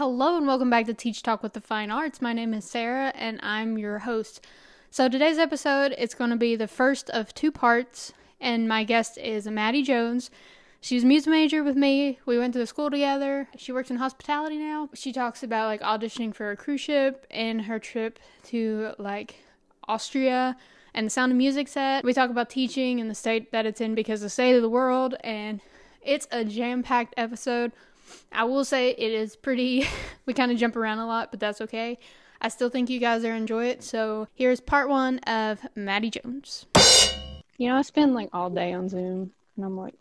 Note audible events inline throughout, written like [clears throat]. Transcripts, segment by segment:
Hello and welcome back to Teach Talk with the Fine Arts. My name is Sarah and I'm your host. So today's episode it's going to be the first of two parts and my guest is Mattie Jones. She was a music major with me. We went to the school together. She works in hospitality now. She talks about like auditioning for a cruise ship and her trip to like Austria and the Sound of Music set. We talk about teaching and the state that it's in because the state of the world and it's a jam-packed episode I will say it is pretty, [laughs] we kind of jump around a lot, but that's okay. I still think you guys are enjoy it. So here's part one of Mattie Jones. You know, I spend like all day on Zoom, and I'm like,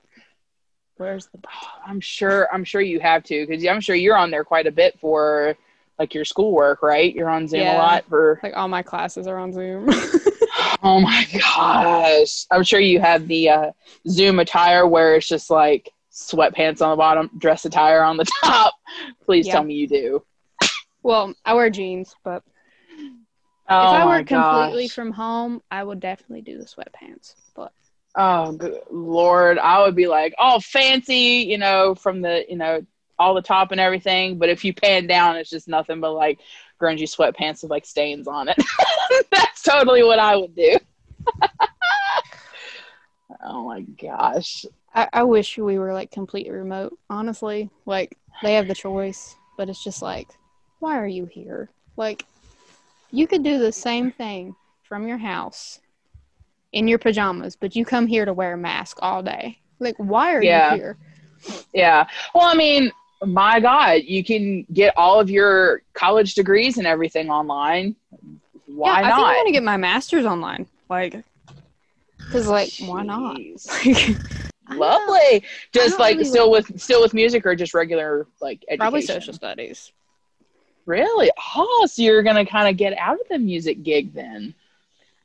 where's the? I'm sure. I'm sure you have to, because I'm sure you're on there quite a bit for like your schoolwork, right? You're on Zoom yeah, a lot for like all my classes are on Zoom. [laughs] [laughs] oh my gosh! I'm sure you have the uh, Zoom attire where it's just like sweatpants on the bottom, dress attire on the [laughs] top. Please yeah. tell me you do. Well, I wear jeans, but oh if I were completely from home, I would definitely do the sweatpants. But oh good lord, I would be like, oh fancy, you know, from the you know all the top and everything. But if you pan down, it's just nothing but like grungy sweatpants with like stains on it. [laughs] That's totally what I would do. [laughs] oh my gosh. I, I wish we were like completely remote, honestly. Like they have the choice, but it's just like, why are you here? Like you could do the same thing from your house in your pajamas, but you come here to wear a mask all day. Like why are yeah. you here? Yeah. Well, I mean, my God, you can get all of your college degrees and everything online. Why yeah, not? I think I'm gonna get my master's online. Like, cause like, Jeez. why not? [laughs] Lovely. Just like really still with still with music or just regular like education? Probably social studies. Really? Oh, so you're gonna kind of get out of the music gig then?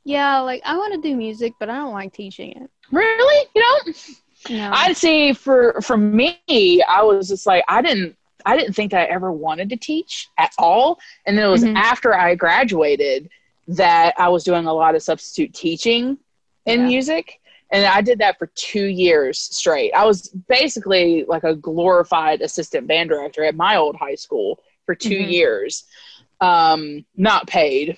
Yeah, like I want to do music, but I don't like teaching it. Really? You know? No. I'd say for for me, I was just like I didn't I didn't think I ever wanted to teach at all, and then it was mm-hmm. after I graduated that I was doing a lot of substitute teaching in yeah. music and I did that for two years straight. I was basically like a glorified assistant band director at my old high school for 2 mm-hmm. years, um, not paid.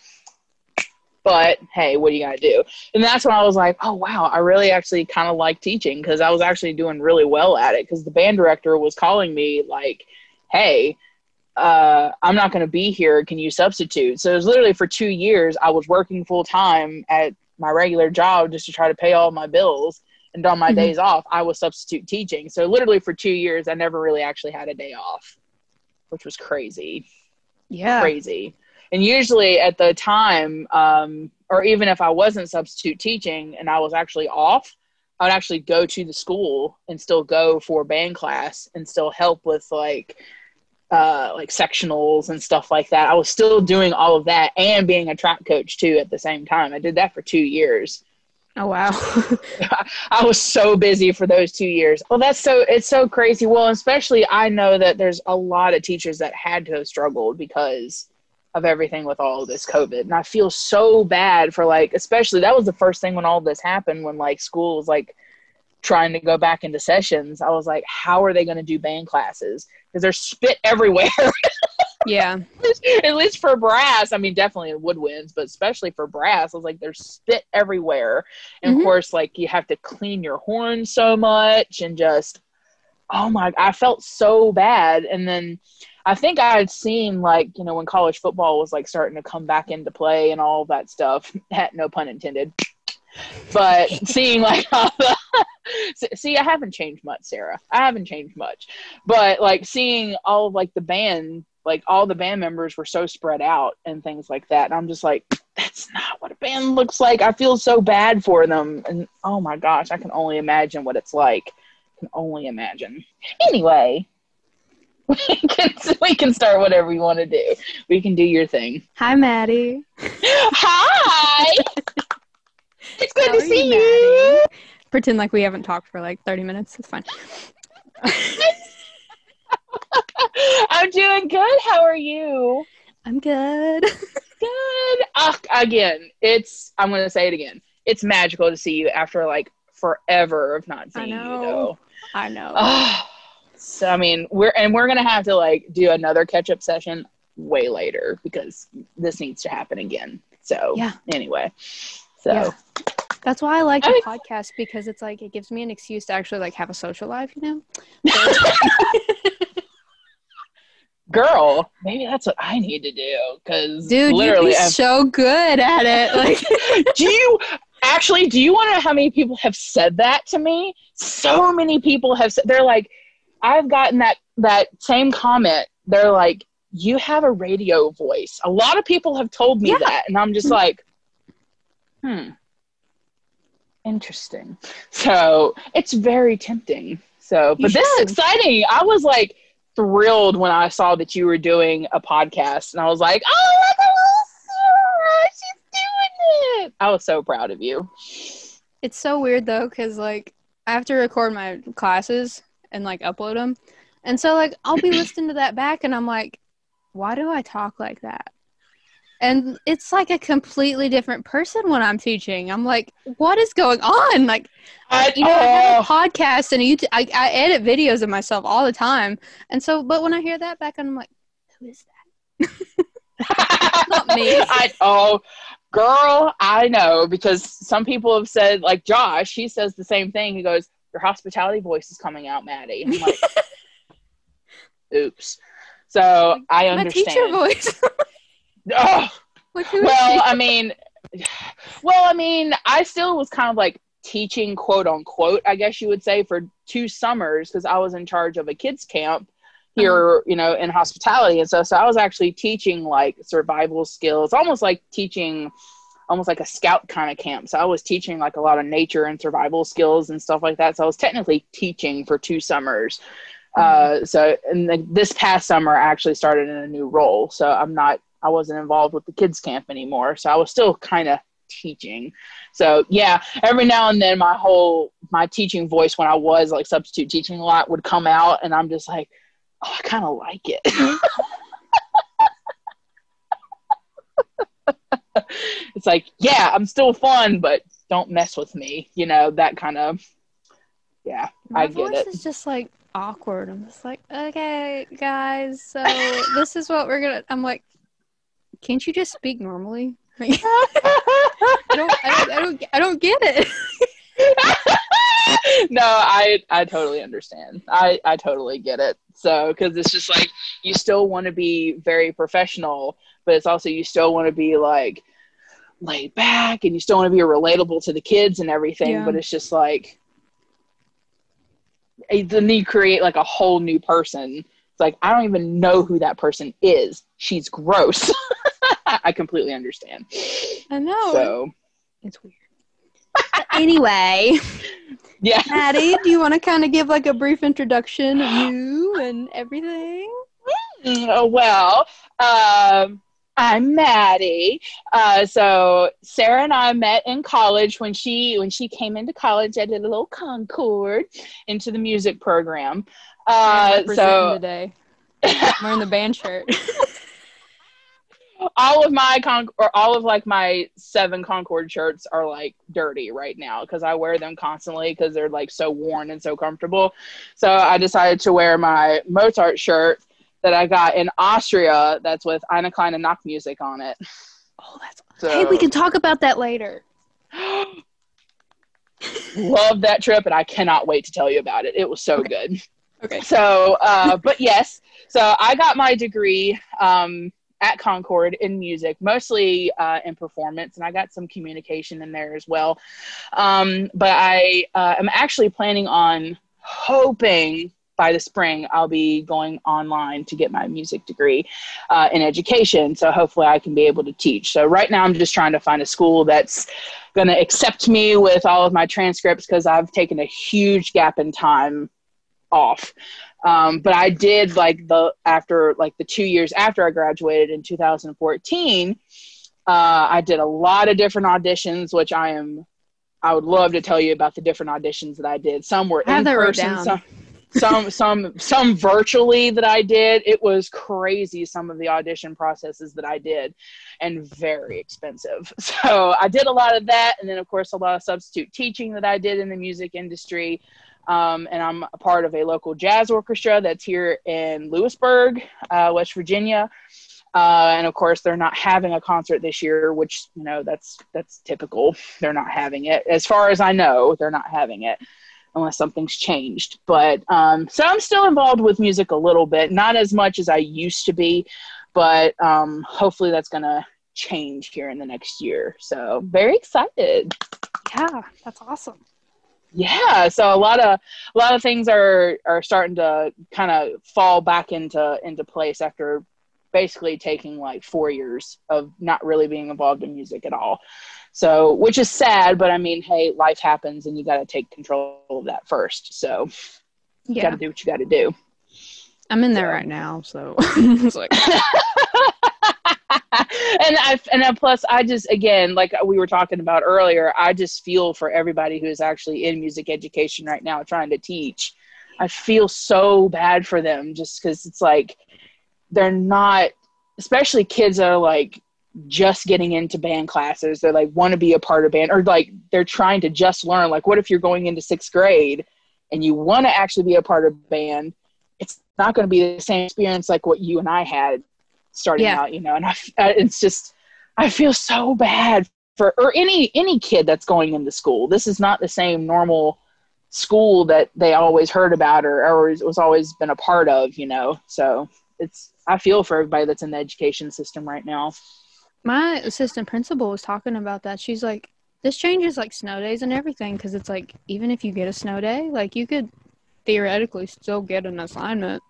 But hey, what do you got to do? And that's when I was like, oh, wow, I really actually kind of like teaching because I was actually doing really well at it because the band director was calling me, like, hey, uh, I'm not going to be here. Can you substitute? So it was literally for two years. I was working full time at my regular job just to try to pay all my bills and on my mm-hmm. days off i was substitute teaching. So literally for two years i never really actually had a day off which was crazy. Yeah. Crazy. And usually at the time um, or even if i wasn't substitute teaching and i was actually off i would actually go to the school and still go for band class and still help with like uh, like sectionals and stuff like that. I was still doing all of that and being a track coach too at the same time. I did that for two years. [laughs] Oh wow! I was so busy for those two years. Well, that's so it's so crazy. Well, especially I know that there's a lot of teachers that had to have struggled because of everything with all of this COVID, and I feel so bad for like, especially that was the first thing when all this happened when like school was like trying to go back into sessions, I was like, how are they going to do band classes? Because there's spit everywhere. [laughs] yeah. At least for brass, I mean, definitely in woodwinds, but especially for brass, I was like, there's spit everywhere. And mm-hmm. of course, like you have to clean your horn so much and just, oh my, I felt so bad. And then I think I had seen like, you know, when college football was like starting to come back into play and all that stuff, [laughs] no pun intended but seeing like [laughs] [laughs] see i haven't changed much sarah. I haven't changed much. But like seeing all of like the band like all the band members were so spread out and things like that and i'm just like that's not what a band looks like. I feel so bad for them. And oh my gosh i can only imagine what it's like. I can only imagine. Anyway [laughs] we can, we can start whatever you want to do. We can do your thing. Hi Mattie. [laughs] Hi! It's good How to see you. you. Pretend like we haven't talked for like 30 minutes. It's fine. [laughs] I'm doing good. How are you? I'm good. [laughs] good. Uh, again, it's, I'm going to say it again. It's magical to see you after like forever of not seeing I know. you, though. I know. Oh, So I mean, we're and we're gonna have to like do another catch up session way later because this needs to happen again. So Yeah. Anyway, so Yeah. That's why I like I the mean- podcast because it's like it gives me an excuse to actually like have a social life, you know? [laughs] girl, maybe that's what I need to do because Dude, literally, I've- so good at it. Like [laughs] do you actually do you want to know how many people have said that to me so many people have said they're like i've gotten that that same comment they're like you have a radio voice a lot of people have told me Yeah. that and i'm just like hmm interesting. So it's very tempting. So but this is exciting. I was like thrilled when i saw that you were doing a podcast and i was like oh look at little Sarah, she's doing it. I was so proud of you. It's so weird though cuz like I have to record my classes and like upload them. And so like I'll be [clears throat] listening to that back and I'm like why do I talk like that? And it's like a completely different person when I'm teaching. I'm like, what is going on? Like, I, you know, I have a podcast and a YouTube. I, I edit videos of myself all the time, and so, but when I hear that back, I'm like, who is that? [laughs] not me. I, oh, girl, I know because some people have said, like Josh, he says the same thing. He goes, "Your hospitality voice is coming out, Mattie." I'm like, [laughs] "Oops." So I My understand. teacher voice. [laughs] Oh, like, who is well. I mean, well, I mean, I still was kind of like teaching, quote unquote, I guess you would say, for two summers because I was in charge of a kids camp here, you know, in hospitality and stuff. So I was actually teaching like survival skills, almost like teaching, almost like a scout kind of camp. So I was teaching like a lot of nature and survival skills and stuff like that. So I was technically teaching for two summers. Uh, so and the, this past summer, I actually started in a new role. So I'm not I wasn't involved with the kids camp anymore. So I was still kind of teaching. So yeah, every now and then my whole my teaching voice when I was like substitute teaching a lot would come out and I'm just like, oh, I kind of like it. [laughs] it's like, yeah, I'm still fun, but don't mess with me. You know, that kind of yeah, My I get voice it. is just like awkward. I'm just like, okay, guys, so this is what we're gonna. I'm like, can't you just speak normally? [laughs] Like, I don't, I don't, I don't, I don't get it. [laughs] no, I I totally understand. I I totally get it. So because it's just like you still want to be very professional, but it's also you still want to be like laid back, and you still want to be relatable to the kids and everything. Yeah. But it's just like it- then you create like a whole new person. It's like I don't even know who that person is. She's gross. [laughs] [laughs] I completely understand. I know. So it's weird. anyway, [laughs] yeah. Mattie, do you want to kind of give like a brief introduction of you and everything? Mm, oh, well, um, I'm Mattie. Uh, so Sarah and I met in college when she when she came into college. I did a little Concord into the music program. Uh, so today, I'm wearing the band shirt. [laughs] all of my con or all of like my seven Concord shirts are like dirty right now because I wear them constantly because they're like so worn and so comfortable. So I decided to wear my Mozart shirt that I got in Austria. That's with Eine kleine music on it. oh, that's. [laughs] So, Hey, we can talk about that later. [gasps] love that trip, and I cannot wait to tell you about it. It was so good. Okay. So, uh, but yes, so I got my degree um, at Concord in music, mostly uh, in performance, and I got some communication in there as well. Um, but I uh, am actually planning on hoping by the spring I'll be going online to get my music degree uh, in education. So hopefully I can be able to teach. So right now I'm just trying to find a school that's going to accept me with all of my transcripts because I've taken a huge gap in time off. Um, but I did like the after like the two years after I graduated in 2014, uh, I did a lot of different auditions, which I am. I would love to tell you about the different auditions that I did. Some were I in person, some some some some virtually that I did. It was crazy some of the audition processes that I did and very expensive. [laughs] So I did a lot of that and then of course a lot of substitute teaching that I did in the music industry. Um, and I'm a part of a local jazz orchestra that's here in Lewisburg, uh, West Virginia. Uh, and of course, they're not having a concert this year, which you know that's that's typical. They're not having it, as far as I know. They're not having it unless something's changed. But um, so I'm still involved with music a little bit, not as much as I used to be, but um, hopefully that's gonna change here in the next year. So very excited. Yeah, that's awesome. Yeah, so a lot of a lot of things are are starting to kind of fall back into into place after basically taking like four years of not really being involved in music at all. So, which is sad, but I mean, hey, life happens and you got to take control of that first. So, you yeah. got to do what you got to do. I'm in there so. right now, so [laughs] it's like. [laughs] and I and plus I just again like we were talking about earlier, I just feel for everybody who is actually in music education right now trying to teach. I feel so bad for them just because it's like they're not, especially kids that are like just getting into band classes. They're like want to be a part of band or like they're trying to just learn. Like, what if you're going into sixth grade and you want to actually be a part of band? It's not going to be the same experience like what you and I had starting yeah. out, you know. And I, it's just, I feel so bad for or any any kid that's going into school. This is not the same normal school that they always heard about or, or was always been a part of, you know. So it's I feel for everybody that's in the education system right now. My assistant principal was talking about that. She's like, this changes like snow days and everything because it's like even if you get a snow day, like you could theoretically still get an assignment.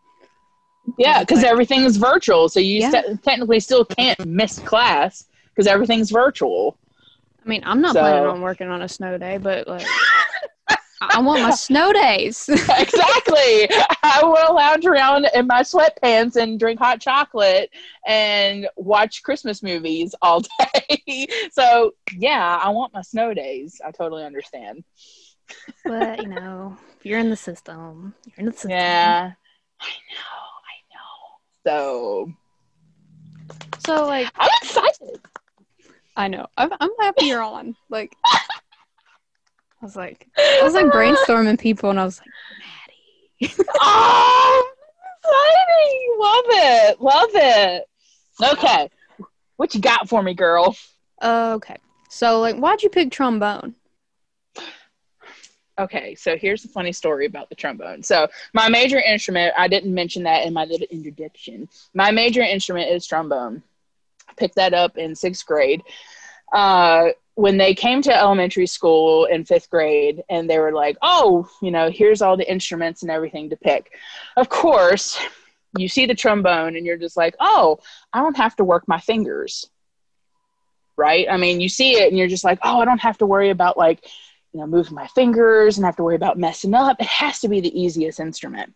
Yeah, because like, everything is virtual, so you yeah. st- technically still can't miss class because everything's virtual. I mean, I'm not so. planning on working on a snow day, but like. [laughs] I want my [laughs] snow days. [laughs] exactly. I will lounge around in my sweatpants and drink hot chocolate and watch Christmas movies all [laughs] day. so, yeah, I want my snow days. I totally understand. but, you know, if you're in the system, you're in the system. Yeah. I know. I know. So, so like, I'm excited. I know. I'm, I'm happy you're on. Like, I was like, I was like [laughs] brainstorming people, and I was like, Mattie. [laughs] oh, exciting! Love it, love it. Okay, what you got for me, girl? Okay, so like, why'd you pick trombone? Okay, so here's a funny story about the trombone. So my major instrument, I didn't mention that in my little introduction. My major instrument is trombone. I picked that up in sixth grade. Uh, when they came to elementary school in fifth grade and they were like, oh, you know, here's all the instruments and everything to pick. Of course, you see the trombone and you're just like, oh, I don't have to work my fingers. Right? I mean, you see it and you're just like, oh, I don't have to worry about like, you know, moving my fingers and have to worry about messing up. It has to be the easiest instrument.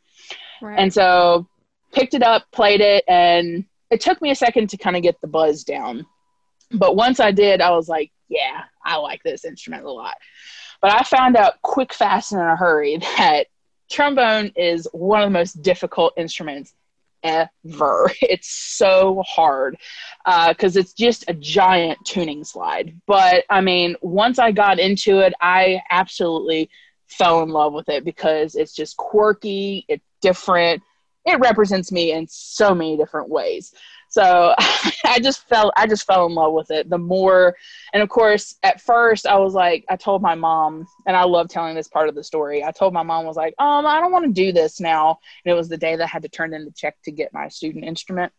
Right. And so picked it up, played it, and it took me a second to kind of get the buzz down. But once I did, I was like, yeah, I like this instrument a lot. But I found out quick, fast, and in a hurry [laughs] that trombone is one of the most difficult instruments ever. [laughs] It's so hard because uh, it's just a giant tuning slide. But I mean, once I got into it, I absolutely fell in love with it because it's just quirky, it's different, it represents me in so many different ways. So [laughs] I just fell I just fell in love with it. The more and of course at first I was like I told my mom and I love telling this part of the story. I told my mom was like, "Um, I don't want to do this now." And it was the day that I had to turn in the check to get my student instrument.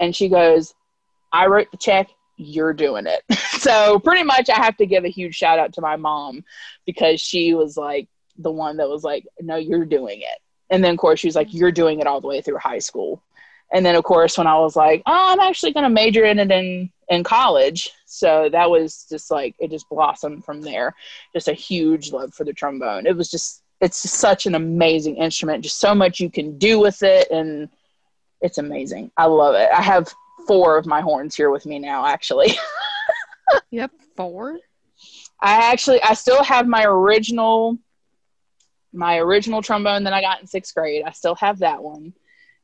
And she goes, "I wrote the check, you're doing it." [laughs] so pretty much I have to give a huge shout out to my mom because she was like the one that was like, "No, you're doing it." And then of course she was like, "You're doing it all the way through high school." And then of course when i was like oh i'm actually going to major in it in in college so that was just like it just blossomed from there. Just a huge love for the trombone. It was just it's just such an amazing instrument. Just so much you can do with it and it's amazing. I love it. I have four of my horns here with me now actually. [laughs] Yep four? I actually i still have my original my original trombone that i got in sixth grade. I still have that one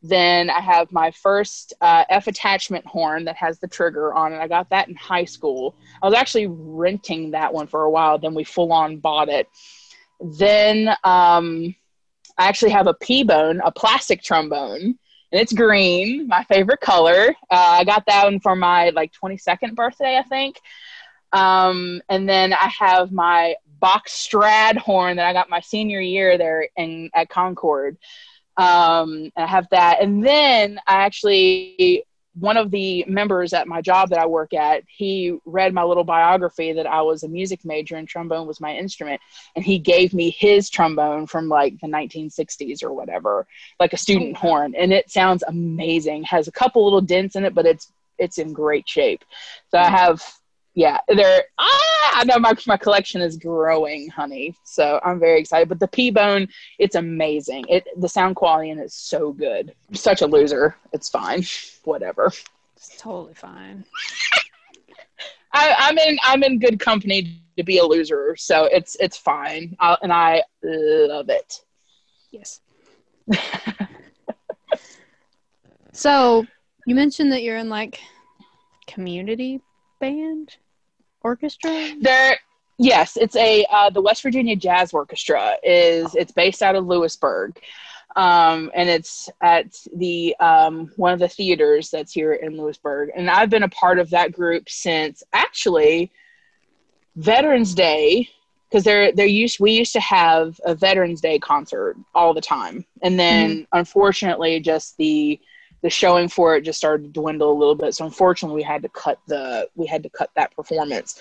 then I have my first uh, F attachment horn that has the trigger on it. I got that in high school. I was actually renting that one for a while. Then we full on bought it. then um, I actually have a P bone, a plastic trombone, and it's green, my favorite color. Uh, I got that one for my like 22nd birthday, I think. Um, and then I have my Bach Strad horn that I got my senior year there in at Concord. Um, I have that, and then I actually one of the members at my job that I work at, he read my little biography that I was a music major and trombone was my instrument. And he gave me his trombone from like the 1960s or whatever, like a student horn. And it sounds amazing. Has a couple little dents in it, but it's it's in great shape. So I have yeah, there. Ah, I know my my collection is growing, honey. So I'm very excited. But the P Bone, it's amazing. It the sound quality and it's so good. I'm such a loser. It's fine. [laughs] Whatever. It's totally fine. [laughs] I, I'm in I'm in good company to be a loser, so it's it's fine, i and I love it. Yes. [laughs] so you mentioned that you're in like community band orchestra? There, yes, it's a uh, the West Virginia Jazz Orchestra is it's based out of Lewisburg, um, and it's at the um, one of the theaters that's here in Lewisburg. And I've been a part of that group since actually Veterans Day because they're they're used we used to have a Veterans Day concert all the time, and then mm-hmm. unfortunately, just the the showing for it just started to dwindle a little bit. So unfortunately, we had to cut the we had to cut that performance.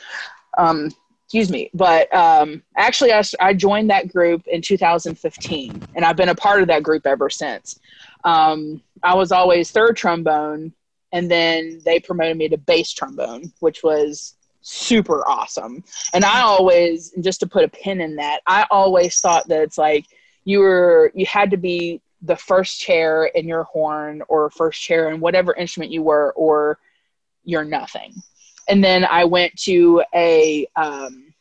Um, excuse me, but um, actually, I, I joined that group in 2015, and I've been a part of that group ever since. Um, I was always third trombone, and then they promoted me to bass trombone, which was super awesome. And I always, just to put a pin in that, I always thought that it's like you were you had to be the first chair in your horn or first chair in whatever instrument you were or you're nothing. And then i went to a um,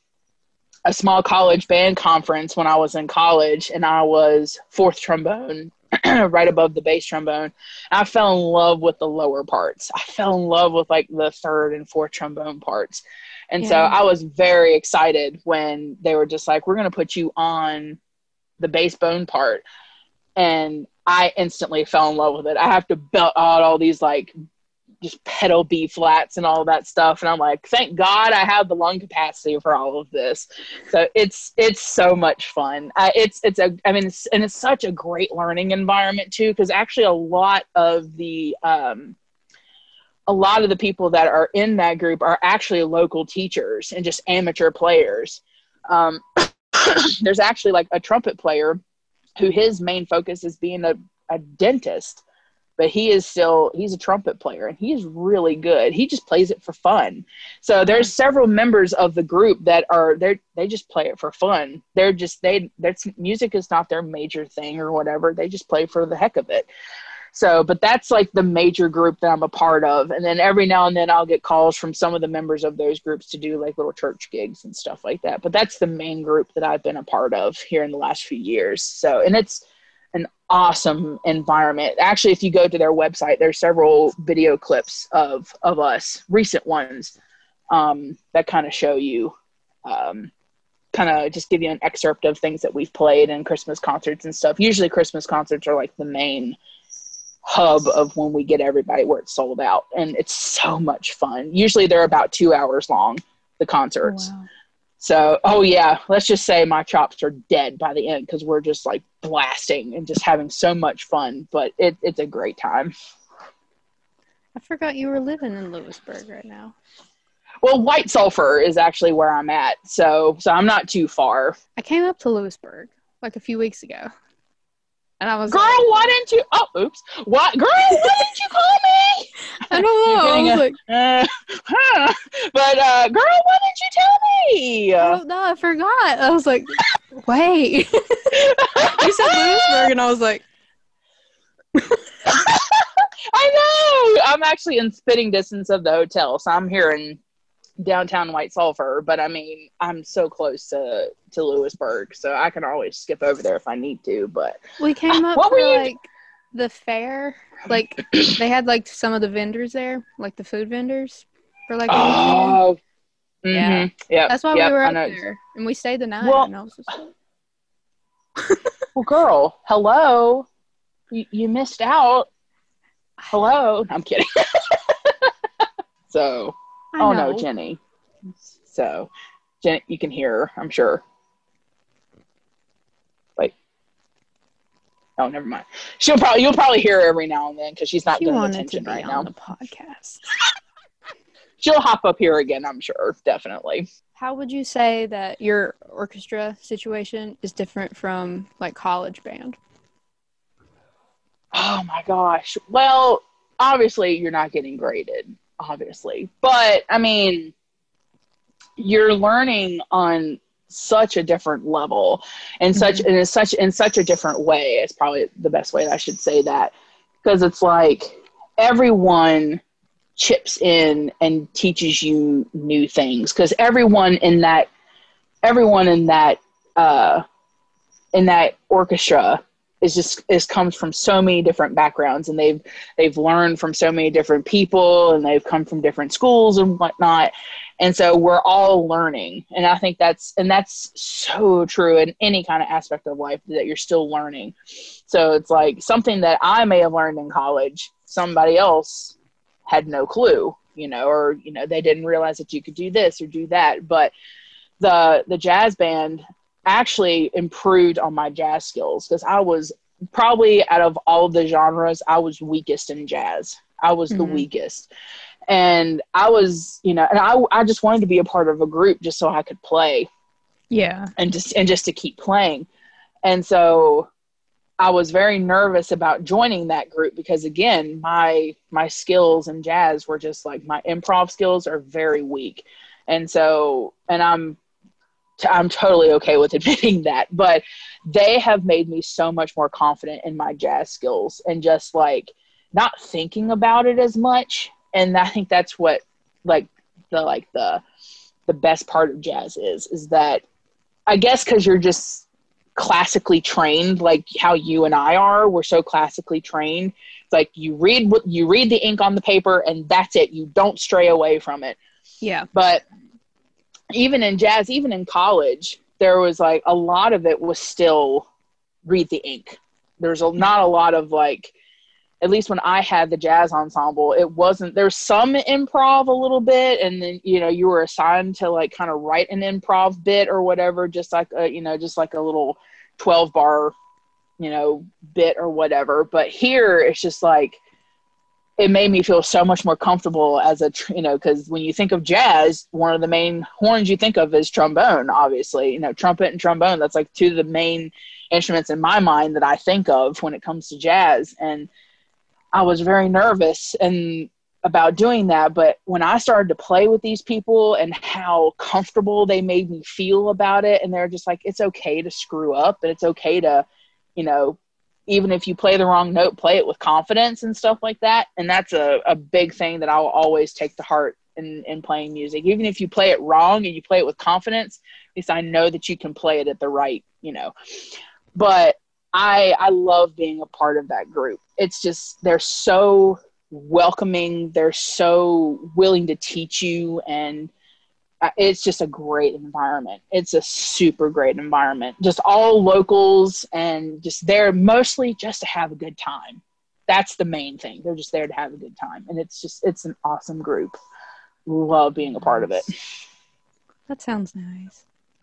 a small college band conference when i was in college and i was fourth trombone [clears throat] right above the bass trombone. I fell in love with the lower parts. I fell in love with like the third and fourth trombone parts. And yeah. so i was very excited when they were just like we're going to put you on the bass bone part and I instantly fell in love with it. I have to belt out all these like just pedal B flats and all that stuff, and I'm like, thank God I have the lung capacity for all of this. So it's it's so much fun. Uh, it's it's a I mean, it's, and it's such a great learning environment too, because actually a lot of the um, a lot of the people that are in that group are actually local teachers and just amateur players. Um, [coughs] there's actually like a trumpet player who his main focus is being a, a dentist but he is still he's a trumpet player and he's really good. He just plays it for fun. So there's several members of the group that are they they just play it for fun. They're just they that's music is not their major thing or whatever. They just play for the heck of it so, but that's like the major group that I'm a part of. And then every now and then I'll get calls from some of the members of those groups to do like little church gigs and stuff like that. But that's the main group that I've been a part of here in the last few years. So, and it's an awesome environment. Actually, if you go to their website, there's several video clips of of us, recent ones, um, that kind of show you um, kind of just give you an excerpt of things that we've played and Christmas concerts and stuff. Usually, Christmas concerts are like the main hub of when we get everybody where it's sold out. And it's so much fun. Usually they're about two hours long the concerts. Wow. so oh yeah let's just say my chops are dead by the end because we're just like blasting and just having so much fun but it, it's a great time. I forgot you were living in lewisburg right now. Well white sulphur is actually where i'm at so so i'm not too far. I came up to lewisburg like a few weeks ago and I was like Girl, like, why didn't you oh oops. What girl, why didn't you call me? [laughs] I don't know. I was a, like uh, [laughs] huh. But uh girl, why didn't you tell me? I don't know, I forgot. I was like, wait. [laughs] you said Lewisburg and I was like I know. I'm actually in spitting distance of the hotel, so I'm here in downtown White Sulphur, but I mean, I'm so close to to Lewisburg, so I can always skip over there if I need to. But we came [laughs] up what for like the fair, like they had like some of the vendors there, like the food vendors for like. Oh, mm-hmm. yeah, yeah. That's why yep, we were up there, and we stayed the night. Well, and I was just like, [laughs] well, girl, hello. You, you missed out. Hello. I'm kidding. [laughs] so, I oh know. no, Jenny. So, Jenny, you can hear her, I'm sure. Like, oh, never mind. She'll probably you'll probably hear her every now and then because she's not she getting attention right now. The podcast. [laughs] She'll hop up here again, I'm sure, definitely. How would you say that your orchestra situation is different from like college band? Oh my gosh. Well, obviously you're not getting graded, obviously. But I mean, you're learning on such a different level and such mm-hmm. in such in such a different way is probably the best way I should say that because it's like everyone chips in and teaches you new things because everyone in that everyone in that uh in that orchestra is just is comes from so many different backgrounds and they've they've learned from so many different people and they've come from different schools and whatnot. And so we're all learning. And i think that's and that's so true in any kind of aspect of life that you're still learning. So it's like something that i may have learned in college somebody else had no clue you know or you know they didn't realize that you could do this or do that. But the the jazz band actually improved on my jazz skills because I was probably out of all of the genres, I was weakest in jazz. I was mm-hmm. the weakest. And I was, you know, and I, I just wanted to be a part of a group just so I could play. Yeah. And just, and just to keep playing. And so I was very nervous about joining that group because again, my, my skills in jazz were just like my improv skills are very weak. And so, and I'm I'm totally okay with [laughs] admitting that. But they have made me so much more confident in my jazz skills and just like not thinking about it as much. And I think that's what like the like the the best part of jazz is is that I guess because you're just classically trained like how you and I are. We're so classically trained. It's like you read what you read the ink on the paper and that's it. You don't stray away from it. Yeah. But even in jazz, even in college, there was like a lot of it was still read the ink. There's a, not a lot of like, at least when I had the jazz ensemble, it wasn't, there's some improv a little bit. And then, you know, you were assigned to like kind of write an improv bit or whatever, just like, a, you know, just like a little 12 bar, you know, bit or whatever. But here it's just like, it made me feel so much more comfortable as a you know because when you think of jazz one of the main horns you think of is trombone obviously you know trumpet and trombone that's like two of the main instruments in my mind that i think of when it comes to jazz and i was very nervous and about doing that but when i started to play with these people and how comfortable they made me feel about it and they're just like it's okay to screw up and it's okay to you know even if you play the wrong note, play it with confidence and stuff like that. And that's a, a big thing that I'll always take to heart in, in playing music. Even if you play it wrong and you play it with confidence, at least I know that you can play it at the right, you know. But I I love being a part of that group. It's just they're so welcoming, they're so willing to teach you and it's just a great environment. It's a super great environment. Just all locals and just there mostly just to have a good time. That's the main thing. They're just there to have a good time. And it's just, it's an awesome group. Love being a part of it. That sounds nice. [laughs]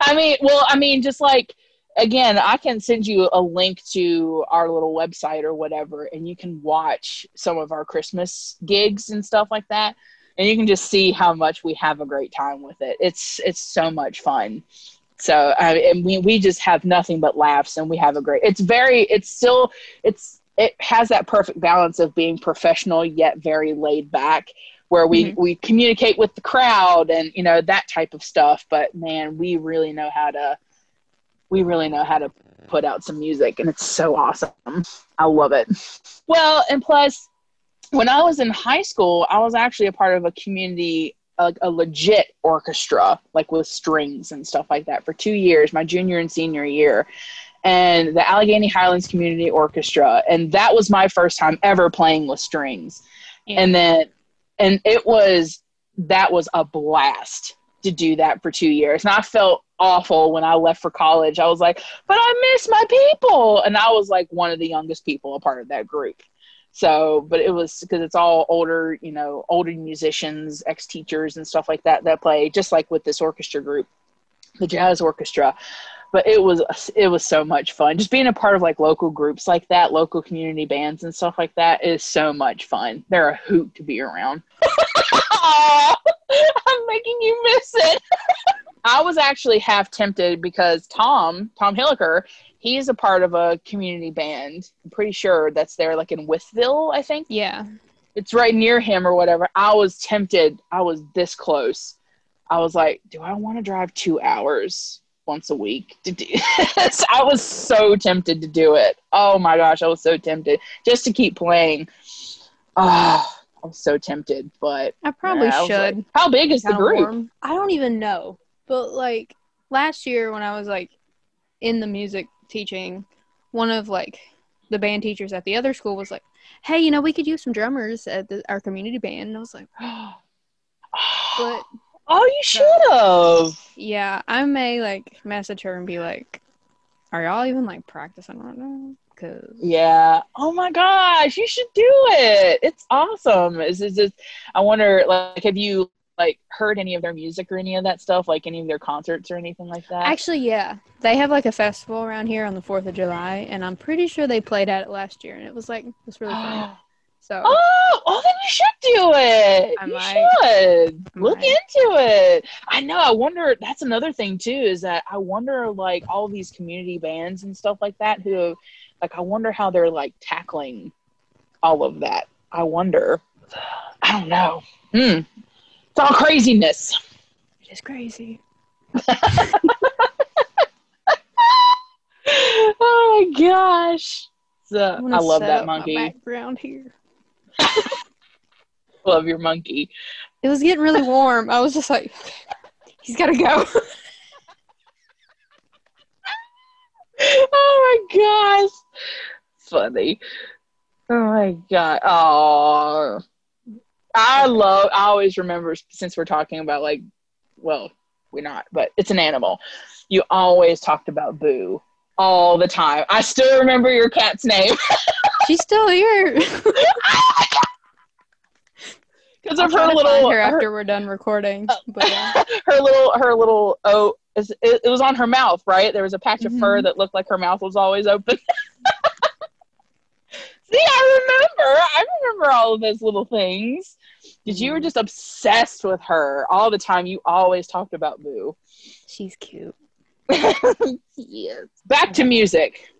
I mean, well, I mean, just like, again, I can send you a link to our little website or whatever, and you can watch some of our Christmas gigs and stuff like that and you can just see how much we have a great time with it. It's it's so much fun. So uh, and we we just have nothing but laughs, and we have a great. It's very. It's still. It's it has that perfect balance of being professional yet very laid back where we mm-hmm. we communicate with the crowd and you know that type of stuff but man we really know how to we really know how to put out some music and it's so awesome i love it well and plus when I was in high school, I was actually a part of a community, a, a, legit orchestra, like with strings and stuff like that, for two years, my junior and senior year, and the Allegheny Highlands Community Orchestra, and that was my first time ever playing with strings, yeah. and then, and it was that was a blast to do that for two years. And I felt awful when I left for college. I was like, but I miss my people. And I was like one of the youngest people a part of that group. So, but it was because it's all older, you know, older musicians, ex teachers, and stuff like that that play, just like with this orchestra group, the jazz orchestra. But it was it was so much fun. Just being a part of like local groups like that, local community bands and stuff like that is so much fun. They're a hoot to be around. [laughs] I'm making you miss it. [laughs] I was actually half tempted because Tom, Tom Hilliker, he's a part of a community band. I'm pretty sure that's there, like in Wytheville, I think. Yeah. It's right near him or whatever. I was tempted. I was this close. I was like, do I want to drive two hours once a week to do this? [laughs] I was so tempted to do it. Oh my gosh, I was so tempted just to keep playing. Oh, I was so tempted, but I probably yeah, I should. like, How big is the group? Warm. I don't even know. But like last year when I was like in the music teaching, one of like the band teachers at the other school was like, "Hey, you know, we could use some drummers at the, our community band." And I was like, [gasps] "But oh, you should have." yeah, I may like message her and be like, "Are y'all even like practicing right now?" Cause Yeah. Oh my gosh, you should do it. It's awesome. Is is I wonder like have you like heard any of their music or any of that stuff like any of their concerts or anything like that? actually, yeah, they have like a festival around here on the Fourth of July, and I'm pretty sure they played at it last year, and it was like it was really fun. [gasps] So Oh, oh, then you should do it. I you might. should I look might. into it. I know. I wonder. That's another thing too. Is that I wonder, like all these community bands and stuff like that. Who, like, I wonder how they're like tackling all of that. I wonder. [sighs] I don't know. Hmm. It's all craziness. it is crazy. [laughs] oh my gosh. So, I love that up monkey. background here. [laughs] Love your monkey. It was getting really warm. I was just like, [laughs] he's gotta go. oh my gosh. Funny. Oh my god. Oh. I love I always remember since we're talking about like well, we're not, but it's an animal. You always talked about Boo all the time. I still remember your cat's name. [laughs] She's still here. [laughs] Because of her to little her her, after we're done recording. But yeah. [laughs] her little her little oh it, it was on her mouth, right? There was a patch of fur Mhm. that looked like her mouth was always open. See, I remember. I remember all of those little things. Did you were Mhm. just obsessed with her all the time? You always talked about Boo. she's cute. [laughs] yes. Back to music.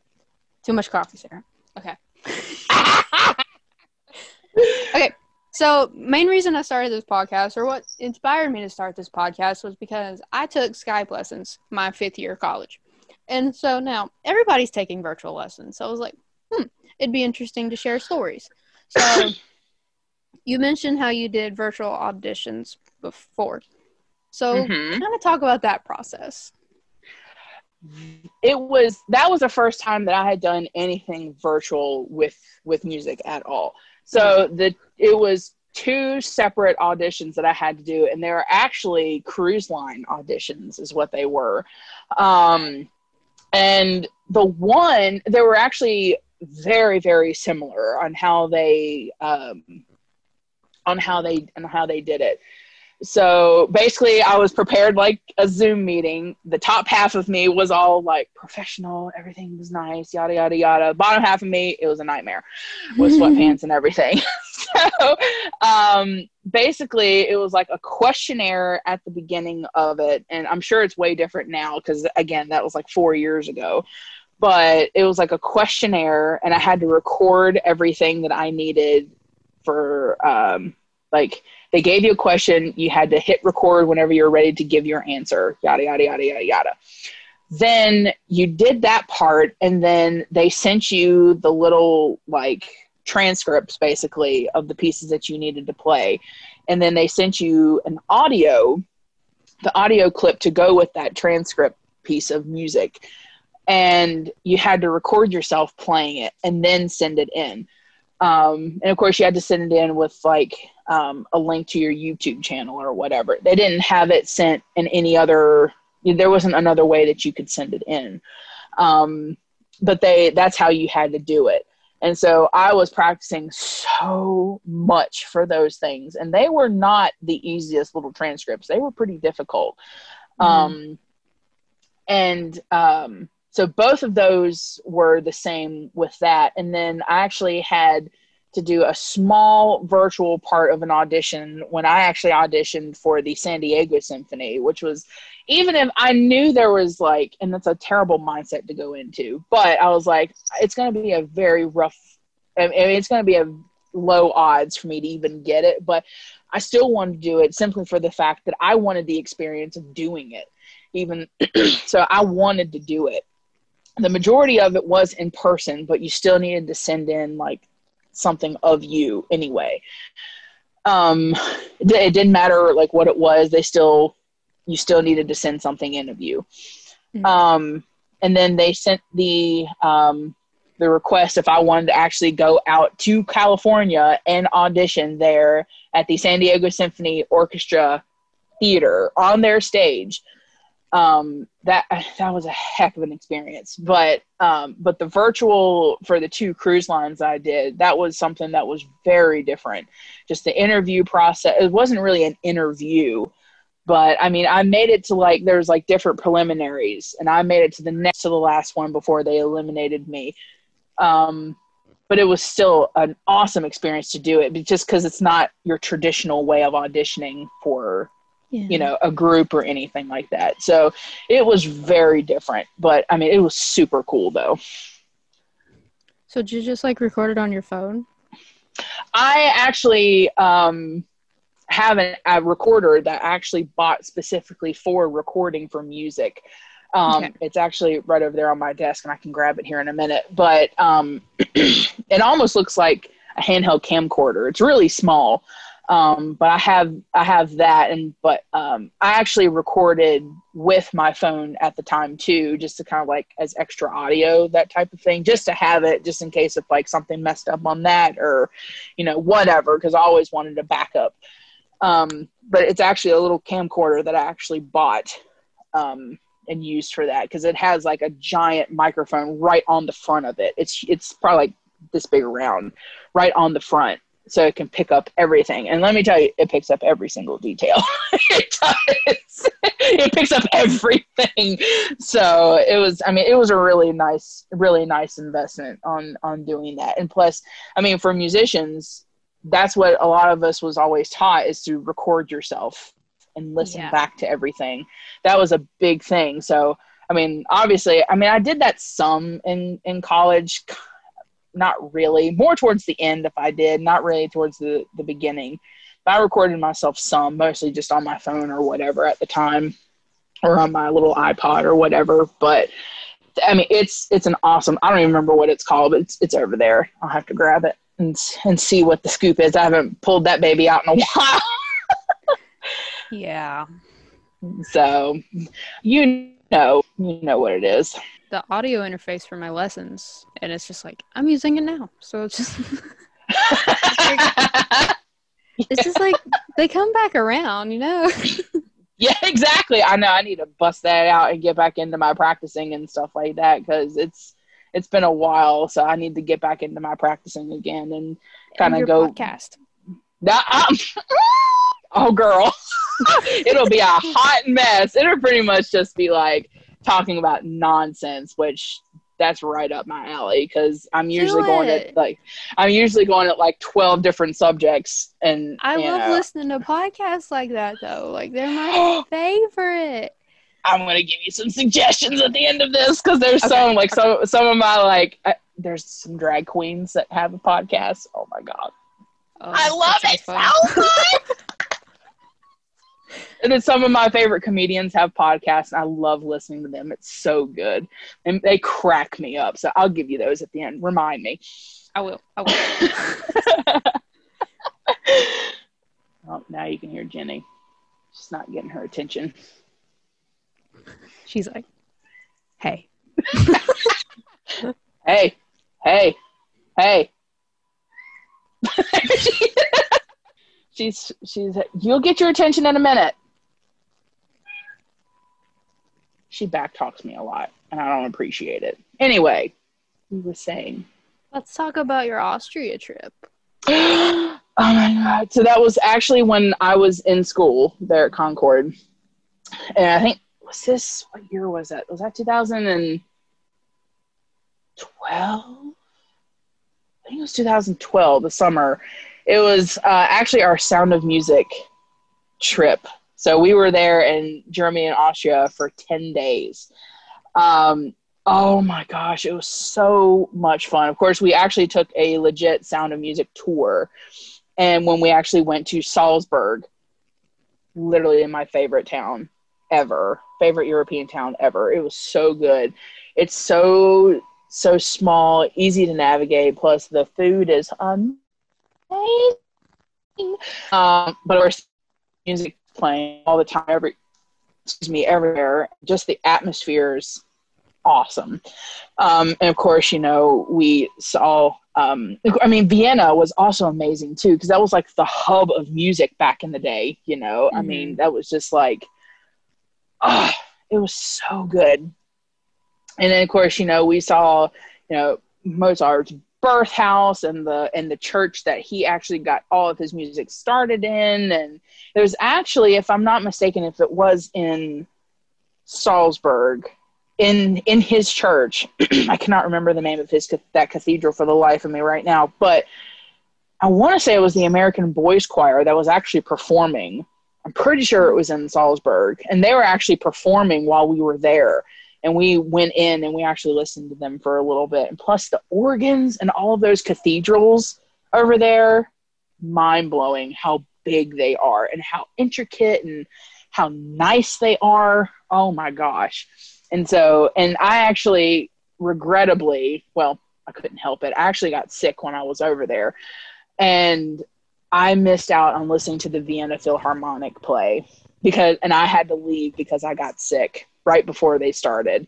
Too much coffee, Sarah. Okay. [laughs] Okay. So, main reason I started this podcast, or what inspired me to start this podcast, was because I took Skype lessons my fifth year of college. And so now everybody's taking virtual lessons. So I was like, it'd be interesting to share stories. So, [coughs] you mentioned how you did virtual auditions before. So, Mhm. kind of talk about that process. it was that was the first time that I had done anything virtual with with music at all. So the it was two separate auditions that I had to do, and they were actually cruise line auditions, is what they were. Um, and the one there were actually very very similar on how they um, on how they and how they did it. So basically, I was prepared like a Zoom meeting. The top half of me was all like professional, everything was nice, yada yada yada. Bottom half of me, it was a nightmare with sweatpants and everything. [laughs] so um, basically, it was like a questionnaire at the beginning of it, and I'm sure it's way different now because again, that was like four years ago. But it was like a questionnaire, and I had to record everything that I needed for um, like they gave you a question you had to hit record whenever you're ready to give your answer yada yada yada yada yada. Then you did that part and then they sent you the little like transcripts basically of the pieces that you needed to play. And then they sent you an audio the audio clip to go with that transcript piece of music and you had to record yourself playing it and then send it in Um, and of course, you had to send it in with like um, a link to your YouTube channel or whatever. They didn't have it sent in any other. There wasn't another way that you could send it in. Um, but they that's how you had to do it. And so I was practicing so much for those things, and they were not the easiest little transcripts. They were pretty difficult. Mm-hmm. Um, and um, so both of those were the same with that. And then I actually had to do a small virtual part of an audition when I actually auditioned for the San Diego Symphony, which was even if I knew there was like, and that's a terrible mindset to go into, but I was like, it's going to be a very rough, I mean, it's going to be a low odds for me to even get it, but I still wanted to do it simply for the fact that I wanted the experience of doing it. Even [clears throat] so, I wanted to do it. The majority of it was in person, but you still needed to send in like something of you anyway. Um, it, didn't matter like what it was. They still you still needed to send something in of you. Mm-hmm. Um, and then they sent the um, the request if I wanted to actually go out to California and audition there at the San Diego Symphony Orchestra Theater on their stage. Um, that that was a heck of an experience. But um, but the virtual for the two cruise lines I did that was something that was very different. Just the interview process. It wasn't really an interview but I mean, I made it to like there's like different preliminaries, and I made it to the next to the last one before they eliminated me. Um, but it was still an awesome experience to do it, just because it's not your traditional way of auditioning for yeah. you know a group or anything like that. So it was very different, but I mean, it was super cool though. So did you just like record it on your phone? I actually um, have an, a recorder that I actually bought specifically for recording for music. Um, okay. It's actually right over there on my desk, and I can grab it here in a minute. But um, [clears throat] it almost looks like a handheld camcorder. It's really small, um, but I have I have that, and but um, I actually recorded with my phone at the time too, just to kind of like as extra audio, that type of thing, just to have it, just in case if like something messed up on that or you know whatever, because I always wanted a backup. Um, but it's actually a little camcorder that I actually bought um, and used for that because it has like a giant microphone right on the front of it. It's it's probably like this big around, right on the front, so it can pick up everything. And let me tell you, it picks up every single detail. [laughs] it does. it picks up everything. So it was. I mean, it was a really nice, really nice investment on on doing that. And plus, I mean, for musicians, that's what a lot of us was always taught is to record yourself and listen yeah. back to everything. That was a big thing. So, I mean, obviously, I mean, I did that some in in college, not really. More towards the end, if I did, not really towards the the beginning. But I recorded myself some, mostly just on my phone or whatever at the time, or on my little iPod or whatever. But I mean, it's it's an awesome. I don't even remember what it's called, but it's it's over there. I'll have to grab it and and see what the scoop is. I haven't pulled that baby out in a [laughs] while. yeah. So, you know, you know what it is. The audio interface for my lessons, and it's just like I'm using it now. So it's just. [laughs] it's just like they come back around, you know. [laughs] yeah, exactly. I know. I need to bust that out and get back into my practicing and stuff like that because it's it's been a while, so I need to get back into my practicing again and kind of go podcast. Nah, um, [laughs] oh, girl, it'll be a hot mess. It'll pretty much just be like talking about nonsense, which that's right up my alley because I'm usually going at like I'm usually going at like twelve different subjects and I love know. listening to podcasts like that though. Like they're my [gasps] favorite. I'm gonna give you some suggestions at the end of this because there's okay. some like some some of my like uh, there's some drag queens that have a podcast. Oh my god, oh, I love it so [laughs] much. And then some of my favorite comedians have podcasts, and I love listening to them. It's so good, and they crack me up. So I'll give you those at the end. Remind me. I will. I will. [laughs] oh, now you can hear Jenny. She's not getting her attention. She's like, hey. [laughs] hey, hey, hey. [laughs] she's she's you'll get your attention in a minute. She backtalks me a lot, and I don't appreciate it. Anyway, we were saying. Let's talk about your Austria trip. [gasps] oh my god! So that was actually when I was in school there at Concord, and I think was this what year was that? Was that 2012? I think it was 2012, the summer. It was uh, actually our Sound of Music trip. So we were there in Germany and Austria for 10 days. Um, oh my gosh, it was so much fun. Of course, we actually took a legit Sound of Music tour. And when we actually went to Salzburg, literally in my favorite town ever, favorite European town ever. It was so good. It's so so small, easy to navigate. Plus, the food is amazing. Um, but of course, music playing all the time, every excuse me, everywhere. Just the atmosphere is awesome. Um, and of course, you know, we saw. Um, I mean, Vienna was also amazing too because that was like the hub of music back in the day. You know, mm-hmm. I mean, that was just like, oh, it was so good and then of course you know we saw you know mozart's birth house and the and the church that he actually got all of his music started in. And there's actually if i'm not mistaken if it was in salzburg in in his church [clears throat] i cannot remember the name of his that cathedral for the life of me right now but i want to say it was the american boys choir that was actually performing. I'm pretty sure it was in salzburg and they were actually performing while we were there and we went in and we actually listened to them for a little bit. And plus the organs and all of those cathedrals over there mind-blowing how big they are and how intricate and how nice they are. Oh my gosh. And so and i actually regrettably well i couldn't help it. I actually got sick when i was over there. And i missed out on listening to the vienna philharmonic play because and i had to leave because i got sick right before they started.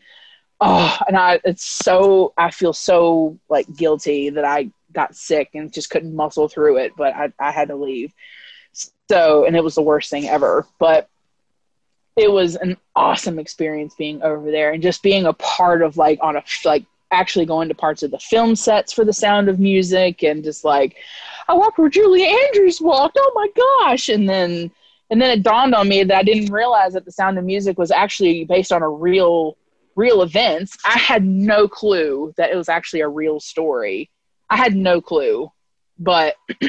Oh, and I it's so I feel so like guilty that I got sick and just couldn't muscle through it, but I, I had to leave. So, and it was the worst thing ever. But it was an awesome experience being over there and just being a part of like on a like actually going to parts of the film sets for the sound of music and just like I walked where Julie Andrews walked. Oh my gosh. And then and then it dawned on me that I didn't realize that the Sound of Music was actually based on a real real events. I had no clue that it was actually a real story. I had no clue. But [clears throat]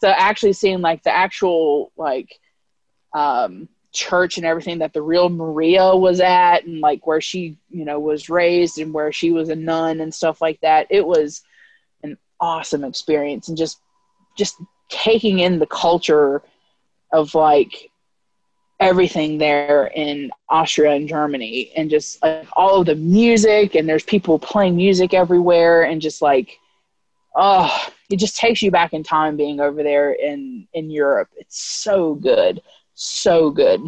so actually seeing like the actual like um church and everything that the real Maria was at and like where she, you know, was raised and where she was a nun and stuff like that. It was an awesome experience and just just taking in the culture of like everything there in Austria and Germany and just like all of the music and there's people playing music everywhere and just like oh it just takes you back in time being over there in in Europe. It's so good. So good.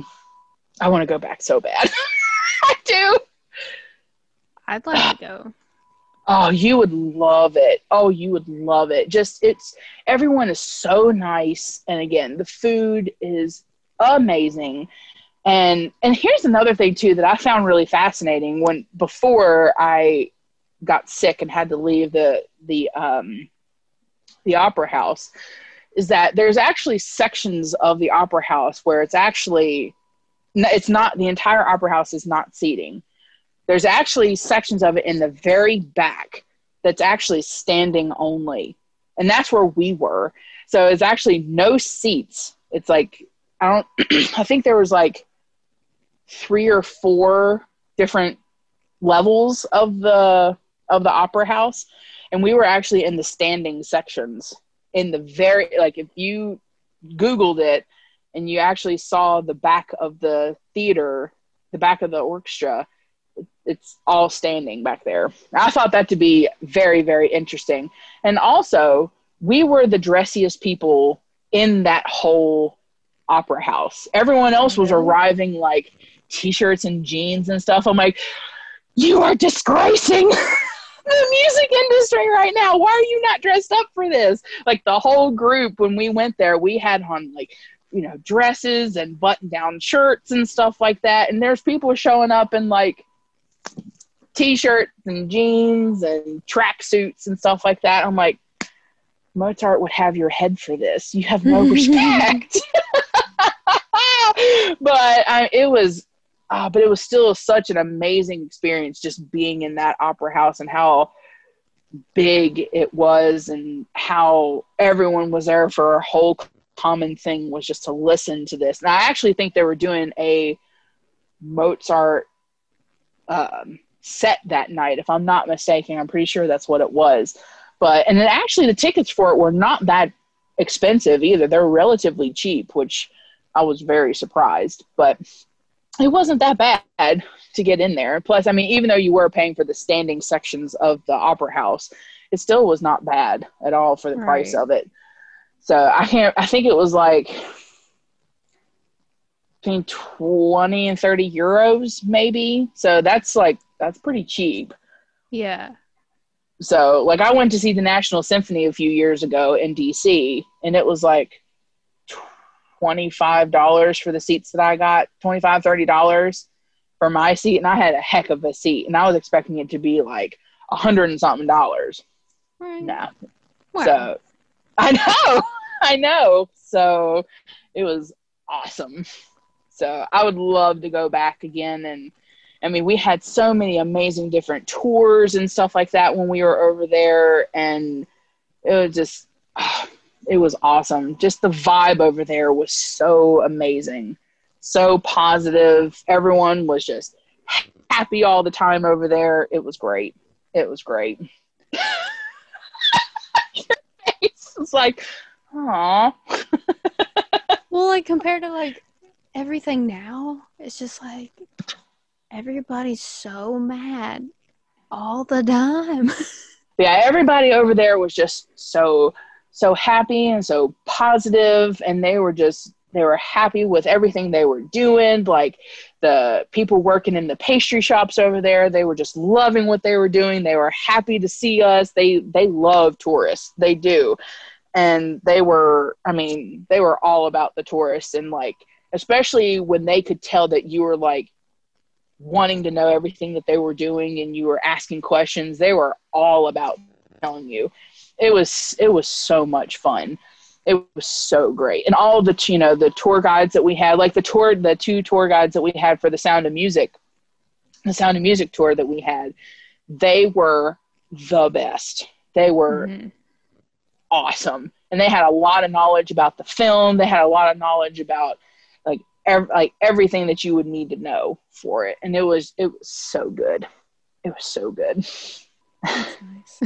I want to go back so bad. [laughs] I do. I'd like to go Oh, you would love it. Oh, you would love it. Just it's everyone is so nice and again, the food is amazing. And and here's another thing too that I found really fascinating when before I got sick and had to leave the the um the opera house is that there's actually sections of the opera house where it's actually it's not the entire opera house is not seating there's actually sections of it in the very back that's actually standing only. And that's where we were. So it's actually no seats. It's like I don't [clears throat] I think there was like three or four different levels of the of the opera house and we were actually in the standing sections in the very like if you googled it and you actually saw the back of the theater the back of the orchestra it's all standing back there. I thought that to be very, very interesting. And also, we were the dressiest people in that whole opera house. Everyone else was arriving like t shirts and jeans and stuff. I'm like, you are disgracing [laughs] the music industry right now. Why are you not dressed up for this? Like the whole group, when we went there, we had on like, you know, dresses and button down shirts and stuff like that. And there's people showing up in like t shirts and jeans and tracksuits and stuff like that. I'm like, Mozart would have your head for this. You have no [laughs] respect. [laughs] but I, it was uh, but it was still such an amazing experience just being in that opera house and how big it was and how everyone was there for a whole common thing was just to listen to this. And I actually think they were doing a Mozart um, set that night, if I'm not mistaken. I'm pretty sure that's what it was. But and then actually the tickets for it were not that expensive either. They're relatively cheap, which I was very surprised. But it wasn't that bad to get in there. Plus, I mean, even though you were paying for the standing sections of the opera house, it still was not bad at all for the right. price of it. So I can't. I think it was like between twenty and thirty euros, maybe. So that's like that's pretty cheap. Yeah. So like I went to see the National Symphony a few years ago in DC, and it was like $25 for the seats that I got, $25, $30 for my seat. And I had a heck of a seat. And I was expecting it to be like a hundred and something dollars. Right. No. Wow. So [laughs] I know. I know. So it was awesome. So I would love to go back again. And I mean, we had so many amazing different tours and stuff like that when we were over there. And it was just, oh, it was awesome. Just the vibe over there was so amazing, so positive. Everyone was just happy all the time over there. It was great. It was great. [laughs] Face was like, "Aw." [laughs] well, like compared to like everything now, it's just like everybody's so mad all the time. [laughs] yeah, everybody over there was just so so happy and so positive and they were just they were happy with everything they were doing like the people working in the pastry shops over there they were just loving what they were doing they were happy to see us they they love tourists they do and they were i mean they were all about the tourists and like especially when they could tell that you were like wanting to know everything that they were doing and you were asking questions they were all about telling you. It was it was so much fun. It was so great. And all the you know the tour guides that we had like the tour the two tour guides that we had for the sound of music the sound of music tour that we had they were the best. They were mm-hmm. awesome. And they had a lot of knowledge about the film. They had a lot of knowledge about ev- like everything that you would need to know for it. And it was it was so good. It was so good. Nice.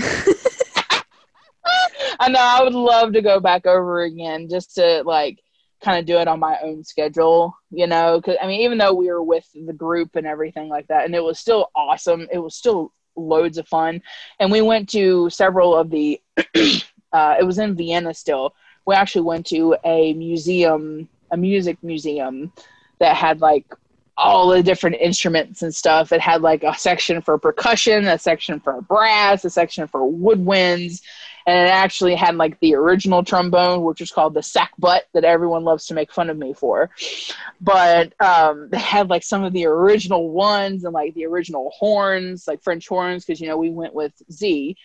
I know I would love to go back over again just to like kind of do it on my own schedule, you know, cuz I mean even though we were with the group and everything like that and it was still awesome, it was still loads of fun. And we went to several of the [clears throat] uh, it was in Vienna still. We actually went to a museum, a music museum that had like all the different instruments and stuff. It had like a section for percussion, a section for brass, a section for woodwinds, and it actually had like the original trombone, which was called the sackbut that everyone loves to make fun of me for. But um, they had like some of the original ones and like the original horns, like French horns, because you know we went with Z,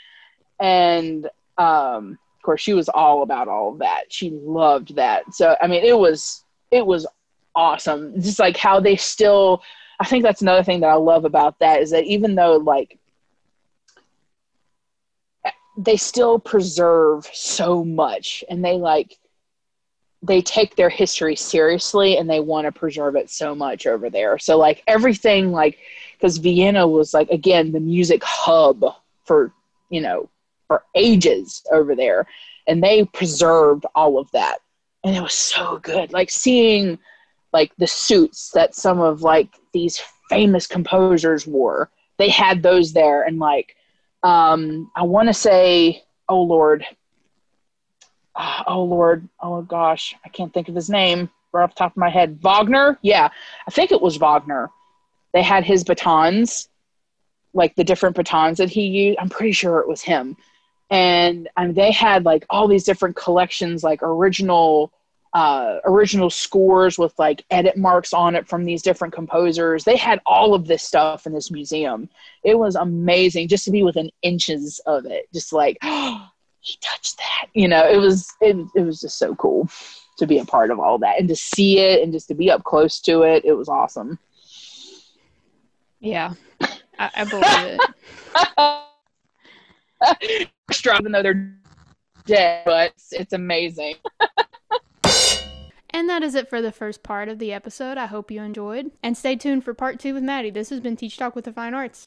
and um, of course she was all about all of that. She loved that. So I mean, it was it was awesome. Just like how they still. I think that's another thing that I love about that is that even though like they still preserve so much and they like they take their history seriously and they want to preserve it so much over there so like everything like because vienna was like again the music hub for you know for ages over there and they preserved all of that and it was so good like seeing like the suits that some of like these famous composers wore they had those there and like um, I want to say, oh Lord, uh, oh Lord, oh gosh, I can't think of his name right off the top of my head. Wagner, yeah, I think it was Wagner. They had his batons, like the different batons that he used. I'm pretty sure it was him. And um, they had like all these different collections, like original uh, original scores with like edit marks on it from these different composers. They had all of this stuff in this museum. It was amazing just to be within inches of it. Just like, oh, [gasps] he touched that. You know, it was it, it was just so cool to be a part of all that and to see it and just to be up close to it. It was awesome. Yeah, I, I believe it. [laughs] Strong, even though they're dead, but it's amazing. [laughs] And that is it for the first part of the episode. I hope you enjoyed. And stay tuned for part two with Mattie. This has been Teach Talk with the Fine Arts.